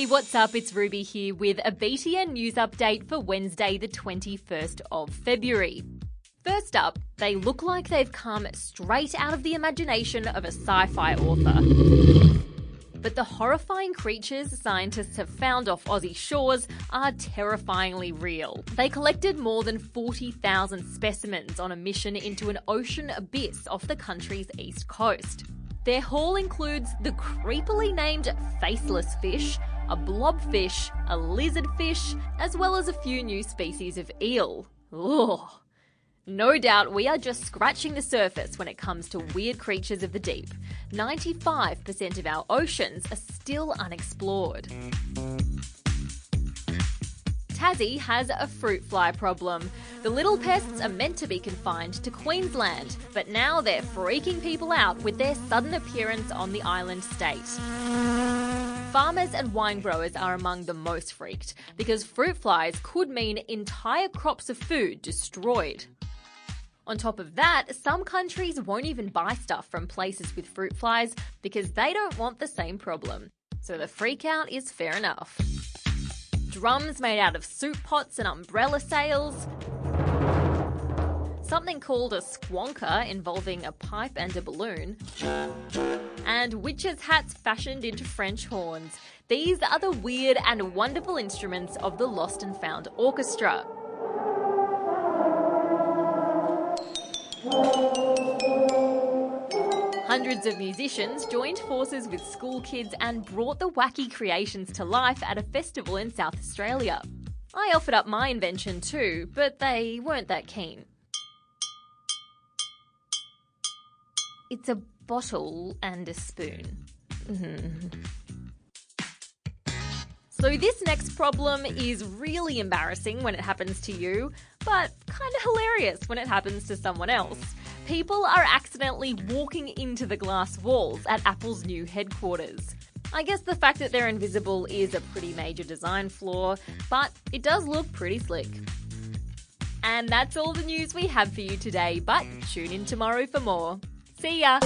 Hey, what's up? It's Ruby here with a BTN news update for Wednesday, the 21st of February. First up, they look like they've come straight out of the imagination of a sci fi author. But the horrifying creatures scientists have found off Aussie shores are terrifyingly real. They collected more than 40,000 specimens on a mission into an ocean abyss off the country's east coast. Their haul includes the creepily named faceless fish, a blobfish, a lizardfish, as well as a few new species of eel. Ugh. No doubt we are just scratching the surface when it comes to weird creatures of the deep. 95% of our oceans are still unexplored. Tassie has a fruit fly problem. The little pests are meant to be confined to Queensland, but now they're freaking people out with their sudden appearance on the island state. Farmers and wine growers are among the most freaked because fruit flies could mean entire crops of food destroyed. On top of that, some countries won't even buy stuff from places with fruit flies because they don't want the same problem. So the freakout is fair enough drums made out of soup pots and umbrella sails, something called a squonker involving a pipe and a balloon, and witches' hats fashioned into French horns. These are the weird and wonderful instruments of the Lost and Found Orchestra. Hundreds of musicians joined forces with school kids and brought the wacky creations to life at a festival in South Australia. I offered up my invention too, but they weren't that keen. It's a bottle and a spoon. Mm-hmm. So, this next problem is really embarrassing when it happens to you, but kind of hilarious when it happens to someone else people are accidentally walking into the glass walls at Apple's new headquarters. I guess the fact that they're invisible is a pretty major design flaw, but it does look pretty slick. And that's all the news we have for you today, but tune in tomorrow for more. See ya!